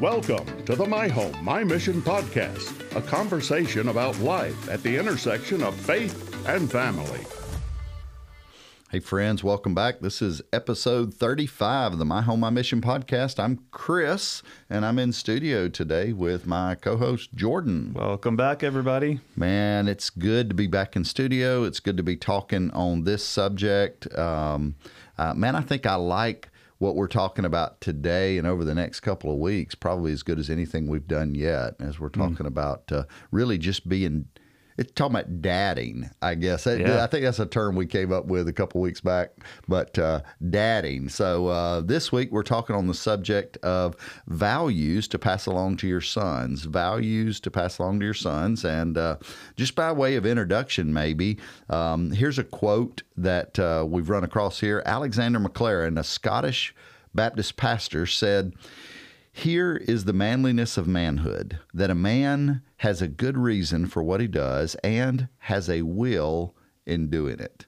Welcome to the My Home, My Mission podcast, a conversation about life at the intersection of faith and family. Hey, friends, welcome back. This is episode 35 of the My Home, My Mission podcast. I'm Chris, and I'm in studio today with my co host, Jordan. Welcome back, everybody. Man, it's good to be back in studio. It's good to be talking on this subject. Um, uh, man, I think I like what we're talking about today and over the next couple of weeks, probably as good as anything we've done yet, as we're talking mm. about uh, really just being it's talking about dadding, I guess. Yeah. I think that's a term we came up with a couple weeks back, but uh, dadding. So uh, this week we're talking on the subject of values to pass along to your sons, values to pass along to your sons. And uh, just by way of introduction, maybe, um, here's a quote that uh, we've run across here. Alexander Maclaren, a Scottish Baptist pastor, said, here is the manliness of manhood that a man has a good reason for what he does and has a will in doing it.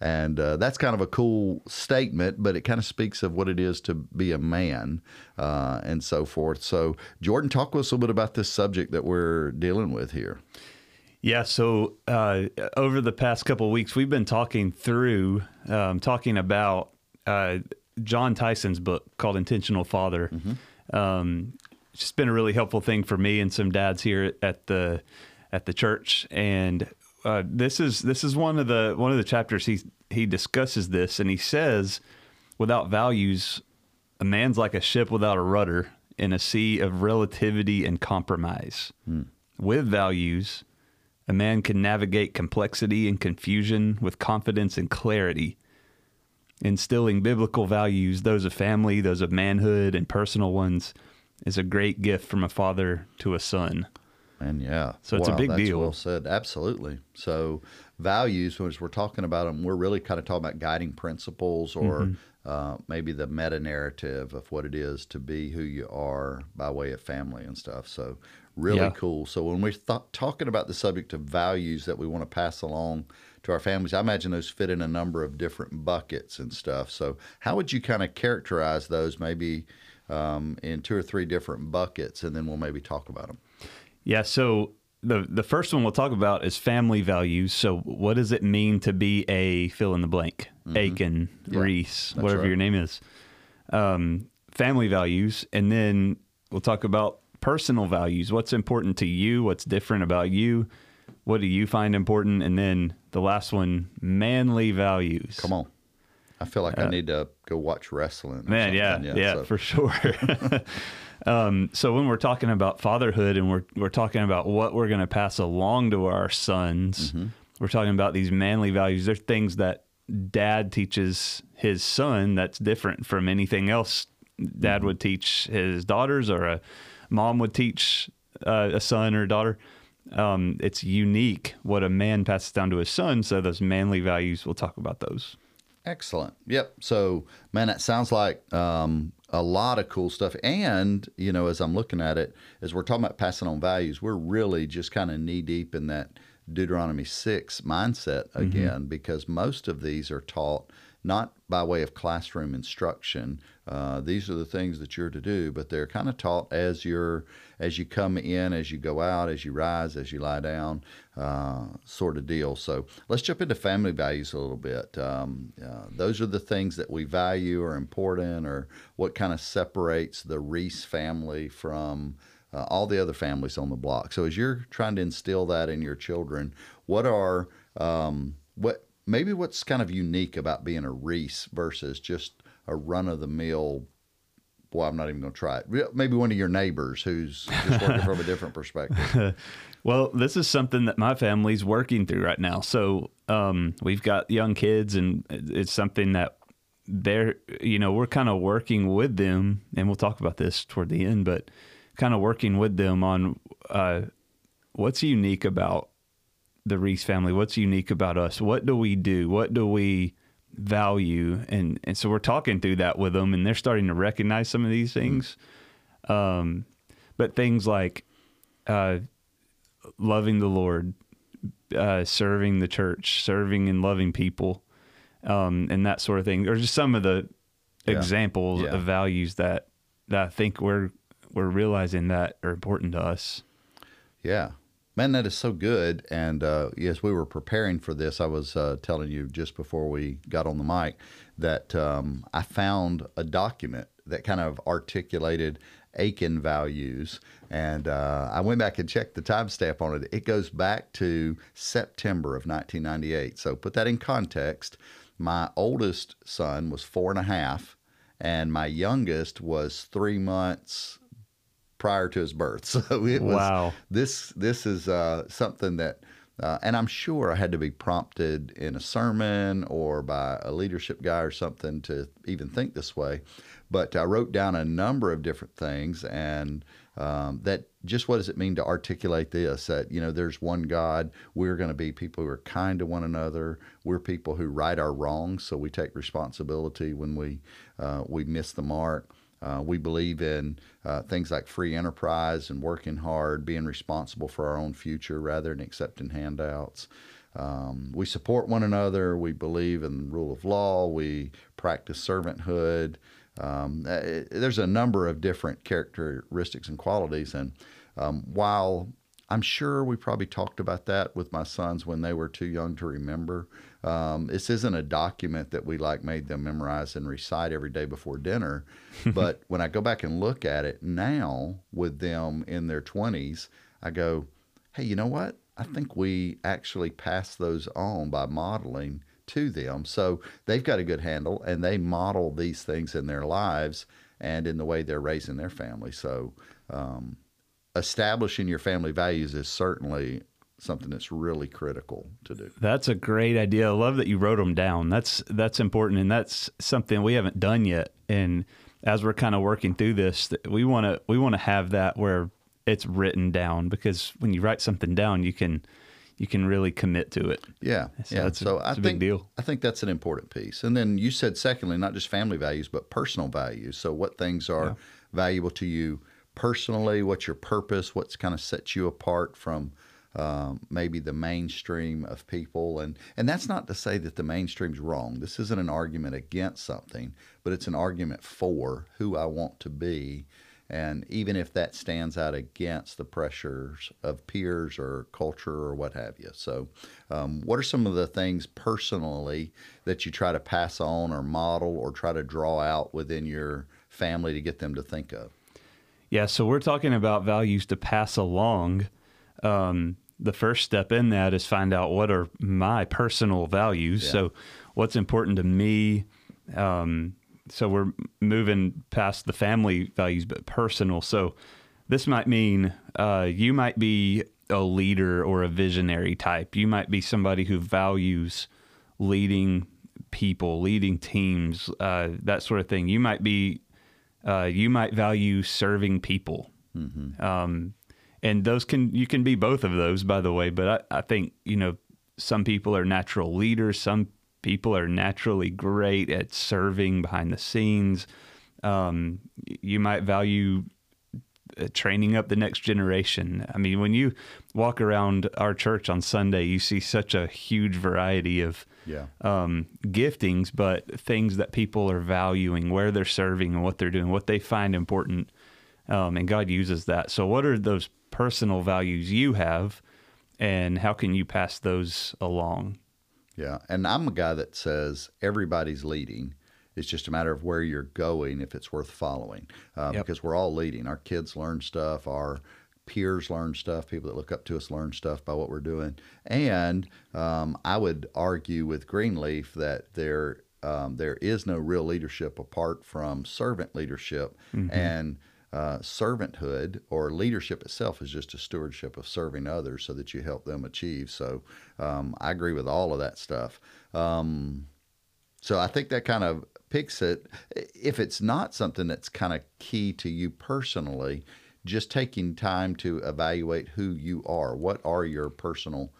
And uh, that's kind of a cool statement, but it kind of speaks of what it is to be a man uh, and so forth. So, Jordan, talk to us a little bit about this subject that we're dealing with here. Yeah, so uh, over the past couple of weeks, we've been talking through, um, talking about uh, Jon Tyson's book called Intentional Father. Mm-hmm um, it's just been a really helpful thing for me and some dads here at the at the church. And uh, this is this is one of the one of the chapters he he discusses this, and he says, without values, a man's like a ship without a rudder in a sea of relativity and compromise. Hmm. With values, a man can navigate complexity and confusion with confidence and clarity instilling biblical values, those of family, those of manhood, and personal ones, is a great gift from a father to a son. And yeah, so it's wow, a big deal. Well said, absolutely. So values, as we're talking about them, we're really kind of talking about guiding principles or mm-hmm. uh, maybe the meta narrative of what it is to be who you are by way of family and stuff. So really yeah. cool. So when we're th- talking about the subject of values that we want to pass along to our families. I imagine those fit in a number of different buckets and stuff. So, how would you kind of characterize those maybe um, in two or three different buckets, and then we'll maybe talk about them? Yeah. So, the the first one we'll talk about is family values. So, what does it mean to be a fill in the blank, mm-hmm. Aiken, yeah, Reese, whatever right. your name is? Um, family values, and then we'll talk about personal values. What's important to you? What's different about you? What do you find important? And then the last one, manly values. Come on. I feel like uh, I need to go watch wrestling. Man, yeah, yeah, yeah so. for sure. um, so when we're talking about fatherhood and we're we're talking about what we're going to pass along to our sons, mm-hmm. we're talking about these manly values. They're things that dad teaches his son that's different from anything else dad mm-hmm. would teach his daughters or a mom would teach uh, a son or daughter um, it's unique what a man passes down to his son. So those manly values, we'll talk about those. Excellent. Yep. So, man, that sounds like um, a lot of cool stuff. And, you know, as I'm looking at it, as we're talking about passing on values, we're really just kind of knee deep in that Deuteronomy 6 mindset mm-hmm. again, mm-hmm. because most of these are taught not by way of classroom instruction. Uh, these are the things that you're to do, but they're kind of taught as you're as you come in, as you go out, as you rise, as you lie down, uh, sort of deal. So let's jump into family values a little bit. Um, uh, those are the things that we value or important, or what kind of separates the Reese family from. Uh, all the other families on the block. So as you're trying to instill that in your children, what are um, what maybe what's kind of unique about being a Reese versus just a run of the mill boy, I'm not even going to try it. Maybe one of your neighbors who's just working from a different perspective. well, this is something that my family's working through right now. So um, we've got young kids, and it's something that they're, you know, we're kind of working with them, and we'll talk about this toward the end, but kind of working with them on uh, what's unique about the Reese family. What's unique about us? What do we do? What do we value? And and so we're talking through that with them, and they're starting to recognize some of these mm-hmm. things. Mm-hmm. Um, but things like uh, loving the Lord, uh, serving the church, serving and loving people, um, and that sort of thing, or just some of the yeah. examples yeah. of values that that I think we're we're realizing that are important to us. Yeah. Man, that is so good. And uh, as we were preparing for this, I was uh, telling you just before we got on the mic that um, I found a document that kind of articulated Aiken values. And uh, I went back and checked the timestamp on it. It goes back to September of 1998. So put that in context. My oldest son was four and a half, and my youngest was three months prior to his birth. So it was Wow. this this is uh, something that uh, and I'm sure I had to be prompted in a sermon or by a leadership guy or something to even think this way. But I wrote down a number of different things and um, that just what does it mean to articulate this? That, you know, there's one God. We're going to be people who are kind to one another. We're people who right our wrongs. So we take responsibility when we, uh, we miss the mark. Uh, we believe in uh, things like free enterprise and working hard, being responsible for our own future rather than accepting handouts. Um, we support one another. We believe in the rule of law. We practice servanthood. Um, uh, there's a number of different characteristics and qualities. And um, while I'm sure we probably talked about that with my sons when they were too young to remember. Um, this isn't a document that we like made them memorize and recite every day before dinner. but when I go back and look at it now with them in their 20s, I go, hey, you know what? I think we actually pass those on by modeling to them. So they've got a good handle and they model these things in their lives and in the way they're raising their family. So, um, establishing your family values is certainly something that's really critical to do. That's a great idea. I love that you wrote them down. That's that's important, and that's something we haven't done yet. And as we're kind of working through this, we want to we want to have that where it's written down because when you write something down, you can you can really commit to it. Yeah, So yeah. a- so I a big think deal. I think that's an important piece. And then you said, secondly, not just family values, but personal values. So what things are valuable to you personally? What's your purpose? What's kind of sets you apart from um, maybe the mainstream of people? And and that's not to say that the mainstream's wrong. This isn't an argument against something, but it's an argument for who I want to be. And even if that stands out against the pressures of peers or culture or what have you. So, um, what are some of the things personally that you try to pass on or model or try to draw out within your family to get them to think of? Yeah, so we're talking about values to pass along. Um, the first step in that is find out what are my personal values. Yeah. So, what's important to me. Um, so we're moving past the family values, but personal. So this might mean uh, you might be a leader or a visionary type. You might be somebody who values leading people, leading teams, uh, that sort of thing. You might be uh, you might value serving people. Um, and those can you can be both of those, by the way. But I, I think you know some people are natural leaders. Some people are naturally great at serving behind the scenes. Um, you might value uh, training up the next generation. I mean, when you walk around our church on Sunday, you see such a huge variety of Yeah. um, giftings, but things that people are valuing, where they're serving, and what they're doing, what they find important. Um, and God uses that. So, what are those personal values you have, and how can you pass those along? Yeah, and I'm a guy that says everybody's leading. It's just a matter of where you're going if it's worth following, uh, Yep. because we're all leading. Our kids learn stuff. Our peers learn stuff. People that look up to us learn stuff by what we're doing. And um, I would argue with Greenleaf that there um, there is no real leadership apart from servant leadership and. Uh, servanthood or leadership itself is just a stewardship of serving others so that you help them achieve. So um, I agree with all of that stuff. Um, so I think that kind of picks it. If it's not something that's kind of key to you personally, just taking time to evaluate who you are. What are your personal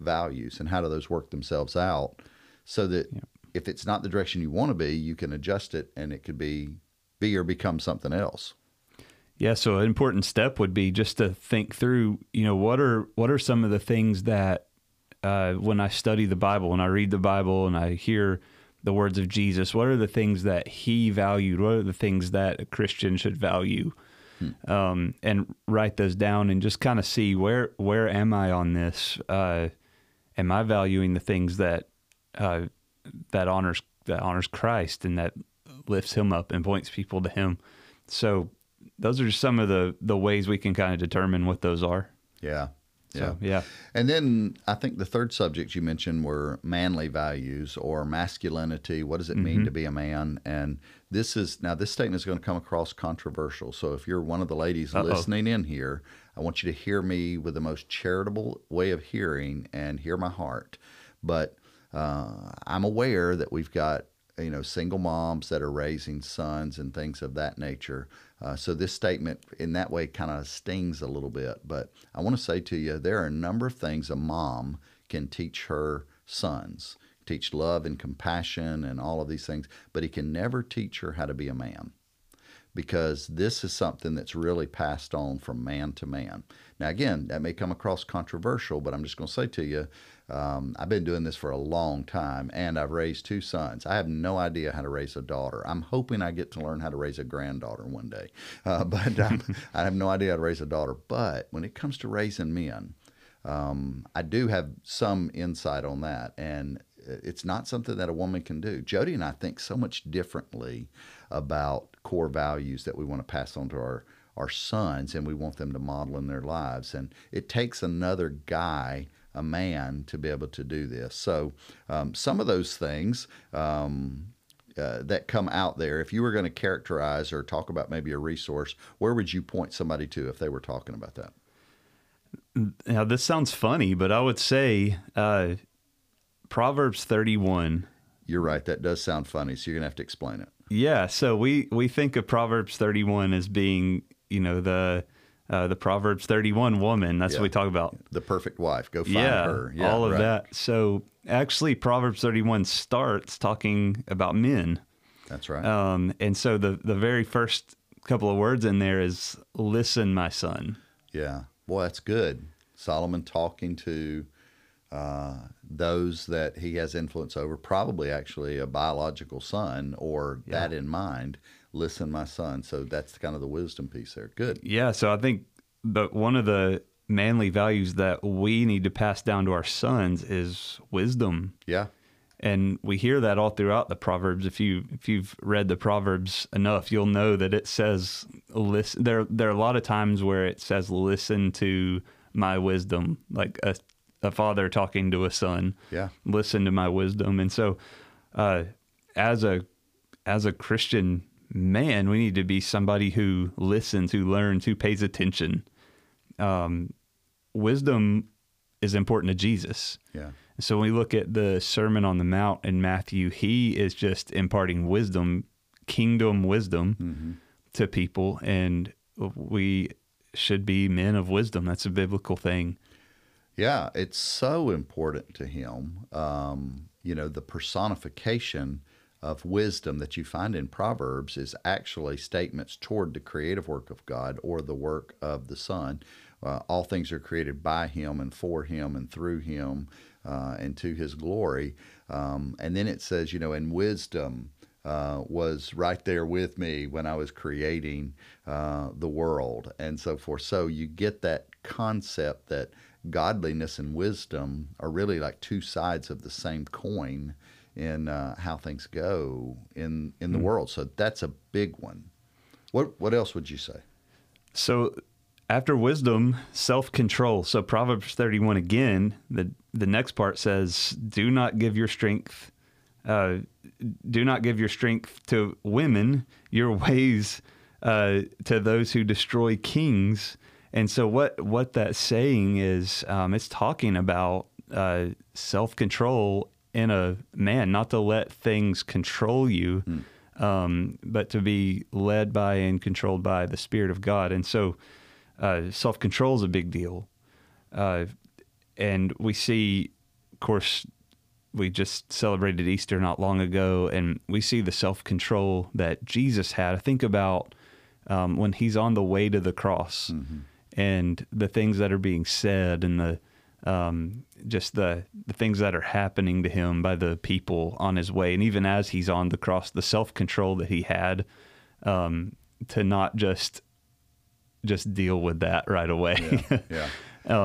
values and how do those work themselves out so that if it's not the direction you want to be, you can adjust it and it could be be or become something else. Yeah, so an important step would be just to think through, you know, what are what are some of the things that uh, when I study the Bible, when I read the Bible, and I hear the words of Jesus, what are the things that He valued? What are the things that a Christian should value? Um, and write those down and just kind of see where where am I on this? Uh, am I valuing the things that uh, that honors that honors Christ and that lifts Him up and points people to Him? So those are some of the the ways we can kind of determine what those are. Yeah. So, yeah. And then I think the third subject you mentioned were manly values or masculinity. What does it mean to be a man? And this is now this statement is going to come across controversial. So if you're one of the ladies Uh-oh. listening in here, I want you to hear me with the most charitable way of hearing and hear my heart. But uh, I'm aware that we've got you know single moms that are raising sons and things of that nature. Uh, so this statement, in that way, kind of stings a little bit. But I want to say to you, there are a number of things a mom can teach her sons. Teach love and compassion and all of these things, but he can never teach her how to be a man because this is something that's really passed on from man to man. Now, again, that may come across controversial, but I'm just going to say to you, um, I've been doing this for a long time and I've raised two sons. I have no idea how to raise a daughter. I'm hoping I get to learn how to raise a granddaughter one day, uh, but I have no idea how to raise a daughter. But when it comes to raising men, um, I do have some insight on that. And it's not something that a woman can do. Jody and I think so much differently about core values that we want to pass on to our our sons and we want them to model in their lives. And it takes another guy, a man, to be able to do this. So um, some of those things. Um, uh, that come out there, if you were going to characterize or talk about maybe a resource, where would you point somebody to if they were talking about that? Now this sounds funny, but I would say uh, Proverbs 31. You're right. That does sound funny. So you're going to have to explain it. Yeah, so we we think of Proverbs 31 as being, you know, the uh, the Proverbs 31 woman. That's Yeah. what we talk about. The perfect wife. Go find yeah, her. all of right. that. So actually, Proverbs 31 starts talking about men. That's right. Um, and so the the very first couple of words in there is "Listen, my son." yeah. Boy, that's good. Solomon talking to uh, those that he has influence over, probably actually a biological son or that in mind. Listen, my son. So that's kind of the wisdom piece there. Good. Yeah, so I think the one of the manly values that we need to pass down to our sons is wisdom. Yeah. And we hear that all throughout the Proverbs. If you if you've read the Proverbs enough, you'll know that it says listen. There there are a lot of times where it says listen to my wisdom, like a a father talking to a son. Yeah. listen to my wisdom. And so, uh, as a as a Christian man, we need to be somebody who listens, who learns, who pays attention. Um, wisdom is important to Jesus. Yeah. So when we look at the Sermon on the Mount in Matthew, he is just imparting wisdom, kingdom wisdom to people, and we should be men of wisdom. That's a biblical thing. Yeah, it's so important to him. Um, you know, the personification of wisdom that you find in Proverbs is actually statements toward the creative work of God or the work of the Son. Uh, all things are created by Him and for Him and through Him uh, and to His glory. Um, and then it says, you know, in wisdom, uh, was right there with me when I was creating uh, the world and so forth. So you get that concept that godliness and wisdom are really like two sides of the same coin in uh, how things go in in the world. So that's a big one. What what else would you say? So after wisdom, self-control. So Proverbs 31 again, the the next part says, "Do not give your strength uh, do not give your strength to women, your ways uh, to those who destroy kings." And so what what that's saying is um, it's talking about uh, self-control in a man, not to let things control you, um, but to be led by and controlled by the Spirit of God. And so uh, self control is a big deal. Uh, and we see, of course, we just celebrated Easter not long ago, and we see the self control that Jesus had. I think about um, when he's on the way to the cross and the things that are being said and the um, just the the things that are happening to him by the people on his way, and even as he's on the cross, the self control that he had um, to not just just deal with that right away. Yeah. yeah.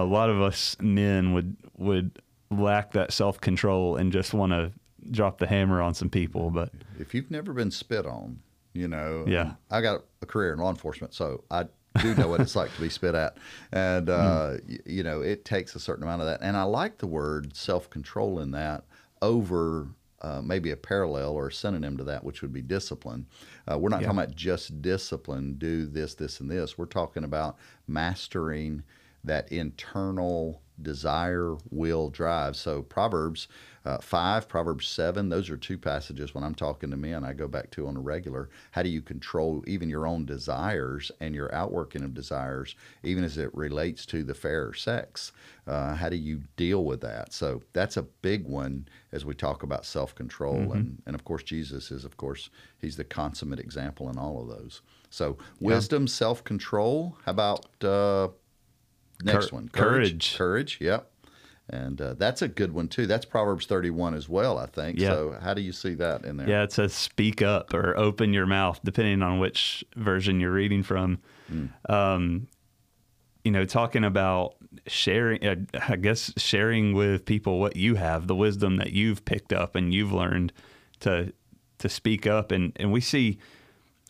a lot of us men would would lack that self control and just want to drop the hammer on some people. But if you've never been spit on, you know, Yeah. I got a career in law enforcement, so I do know what it's like to be spit at, and uh, y- you know, it takes a certain amount of that. And I like the word self control in that over. Uh, maybe a parallel or a synonym to that, which would be discipline. Uh, we're not Yeah. talking about just discipline, do this, this, and this. We're talking about mastering that internal desire, will, drive. So Proverbs uh, 5, Proverbs 7, those are two passages when I'm talking to men I go back to on a regular. How do you control even your own desires and your outworking of desires, even as it relates to the fairer sex? Uh, how do you deal with that? So that's a big one as we talk about self control. And, and of course, Jesus is, of course, he's the consummate example in all of those. So wisdom, self control. How about uh, next Cour- one? courage. Courage, yep. And uh, that's a good one too. That's Proverbs 31 as well, I think. Yeah. So how do you see that in there? yeah, it says speak up or open your mouth, depending on which version you're reading from. Um, you know, talking about sharing, uh, I guess sharing with people what you have, the wisdom that you've picked up and you've learned to to speak up, and and we see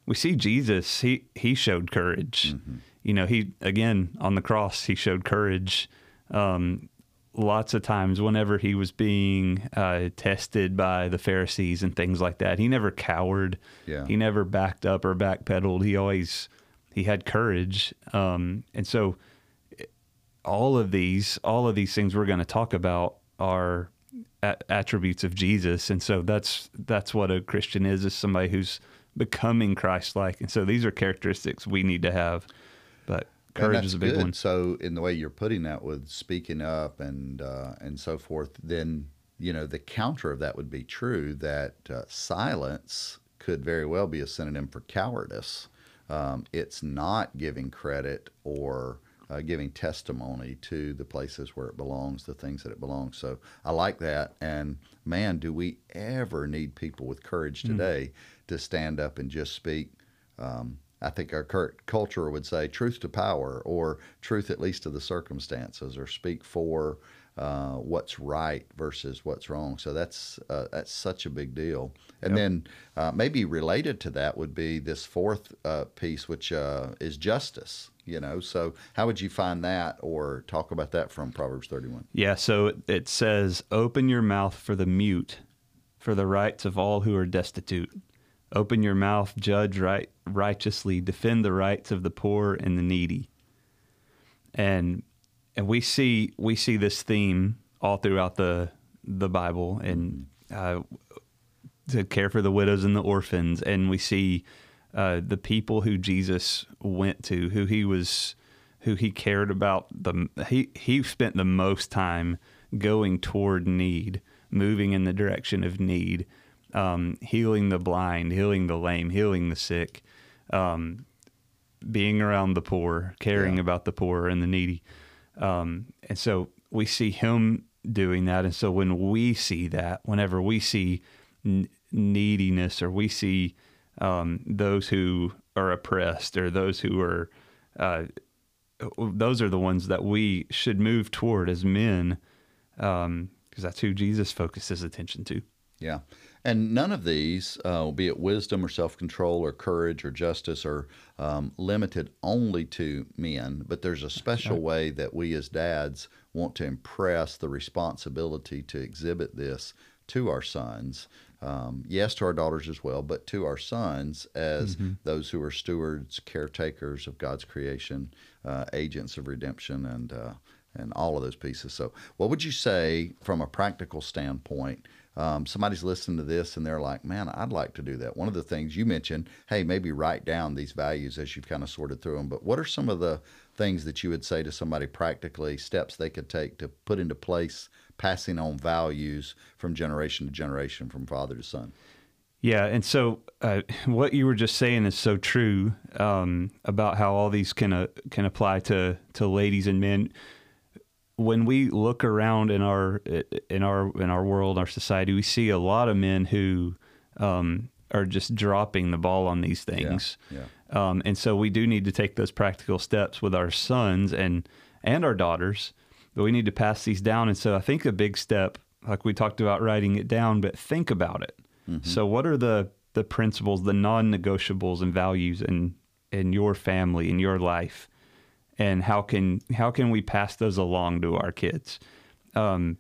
we see Jesus. He he showed courage. You know, he again on the cross he showed courage. Um, lots of times, whenever he was being uh, tested by the Pharisees and things like that, he never cowered. Yeah. He never backed up or backpedaled. He always he had courage. Um, and so all of these all of these things we're going to talk about are a- attributes of Jesus and so that's that's what a Christian is is somebody who's becoming Christ-like and so these are characteristics we need to have courage is a big good. one So in the way you're putting that with speaking up and uh, and so forth, then you know the counter of that would be true that uh, silence could very well be a synonym for cowardice. Um, it's not giving credit or uh, giving testimony to the places where it belongs, the things that it belongs. So I like that. And man, do we ever need people with courage today to stand up and just speak? Um, I think our current culture would say truth to power or truth at least to the circumstances or speak for uh, what's right versus what's wrong. So that's uh, that's such a big deal. And then uh, maybe related to that would be this fourth uh, piece, which uh, is justice. You know, so how would you find that or talk about that from Proverbs 31? yeah so it says open your mouth for the mute for the rights of all who are destitute open your mouth judge right righteously defend the rights of the poor and the needy and and we see we see this theme all throughout the the Bible and uh, to care for the widows and the orphans, and we see uh, the people who Jesus went to, who he was, who he cared about. The he he spent the most time going toward need, moving in the direction of need, um, healing the blind, healing the lame, healing the sick. Um, being around the poor, caring Yeah. about the poor and the needy. Um, and so we see him doing that. And so when we see that, whenever we see n- neediness or we see um, those who are oppressed or those who are, uh, those are the ones that we should move toward as men, because that's who Jesus focuses attention to. Yeah. And none of these, uh, be it wisdom or self control or courage or justice, are um, limited only to men, but there's a special way that we as dads want to impress the responsibility to exhibit this to our sons. Um, yes, to our daughters as well, but to our sons as those who are stewards, caretakers of God's creation, uh, agents of redemption, and uh, and all of those pieces. So, what would you say from a practical standpoint? Um, somebody's listening to this and they're like, man, I'd like to do that. One of the things you mentioned, hey, maybe write down these values as you've kind of sorted through them. But what are some of the things that you would say to somebody practically, steps they could take to put into place passing on values from generation to generation, from father to son? Yeah, and so uh, what you were just saying is so true um, about how all these can uh, can apply to to ladies and men. When we look around in our in our in our world, our society, we see a lot of men who um, are just dropping the ball on these things. Yeah. Um, and so we do need to take those practical steps with our sons and and our daughters. But we need to pass these down. And so I think a big step, like we talked about writing it down, but think about it. So what are the the principles, the non-negotiables and values in in your family, in your life? And how can how can we pass those along to our kids? Um,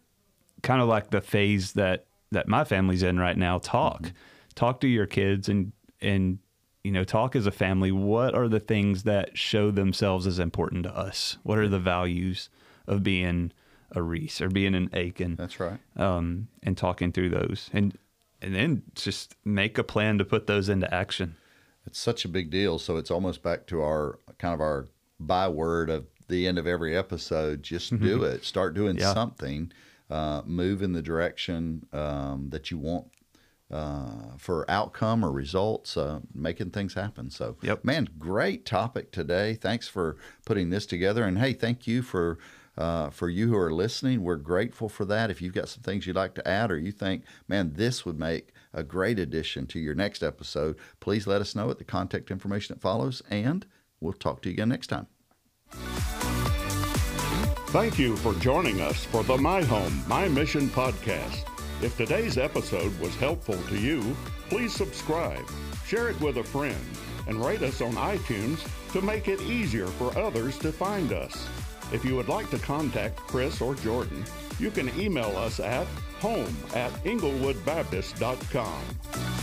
kind of like the phase that that my family's in right now talk. Talk to your kids and and you know talk as a family. What are the things that show themselves as important to us? What are the values of being a reese or being an aiken? That's right. um, and talking through those. And and then just make a plan to put those into action. It's such a big deal. So it's almost back to our kind of our byword of the end of every episode. Just do it. Start doing Yeah. something. Uh, move in the direction um, that you want uh, for outcome or results, uh, making things happen. So, Yep. man, great topic today. Thanks for putting this together. And hey, thank you for uh, for you who are listening. We're grateful for that. If you've got some things you'd like to add, or you think, man, this would make a great addition to your next episode, please let us know at the contact information that follows. And we'll talk to you again next time. Thank you for joining us for the My Home, My Mission podcast. If today's episode was helpful to you, please subscribe, share it with a friend, and rate us on iTunes to make it easier for others to find us. If you would like to contact Chris or Jordan, you can email us at home at inglewoodbaptist.com.